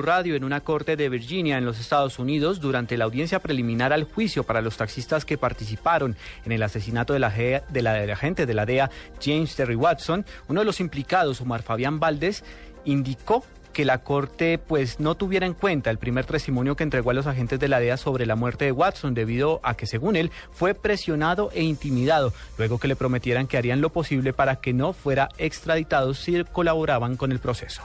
Radio en una corte de Virginia en los Estados Unidos durante la audiencia preliminar al juicio para los taxistas que participaron en el asesinato de la, la, de la agente de la DEA James Terry Watson. Uno de los implicados, Omar Fabián Valdés, indicó que la Corte pues no tuviera en cuenta el primer testimonio que entregó a los agentes de la DEA sobre la muerte de Watson debido a que según él fue presionado e intimidado luego que le prometieran que harían lo posible para que no fuera extraditado si colaboraban con el proceso.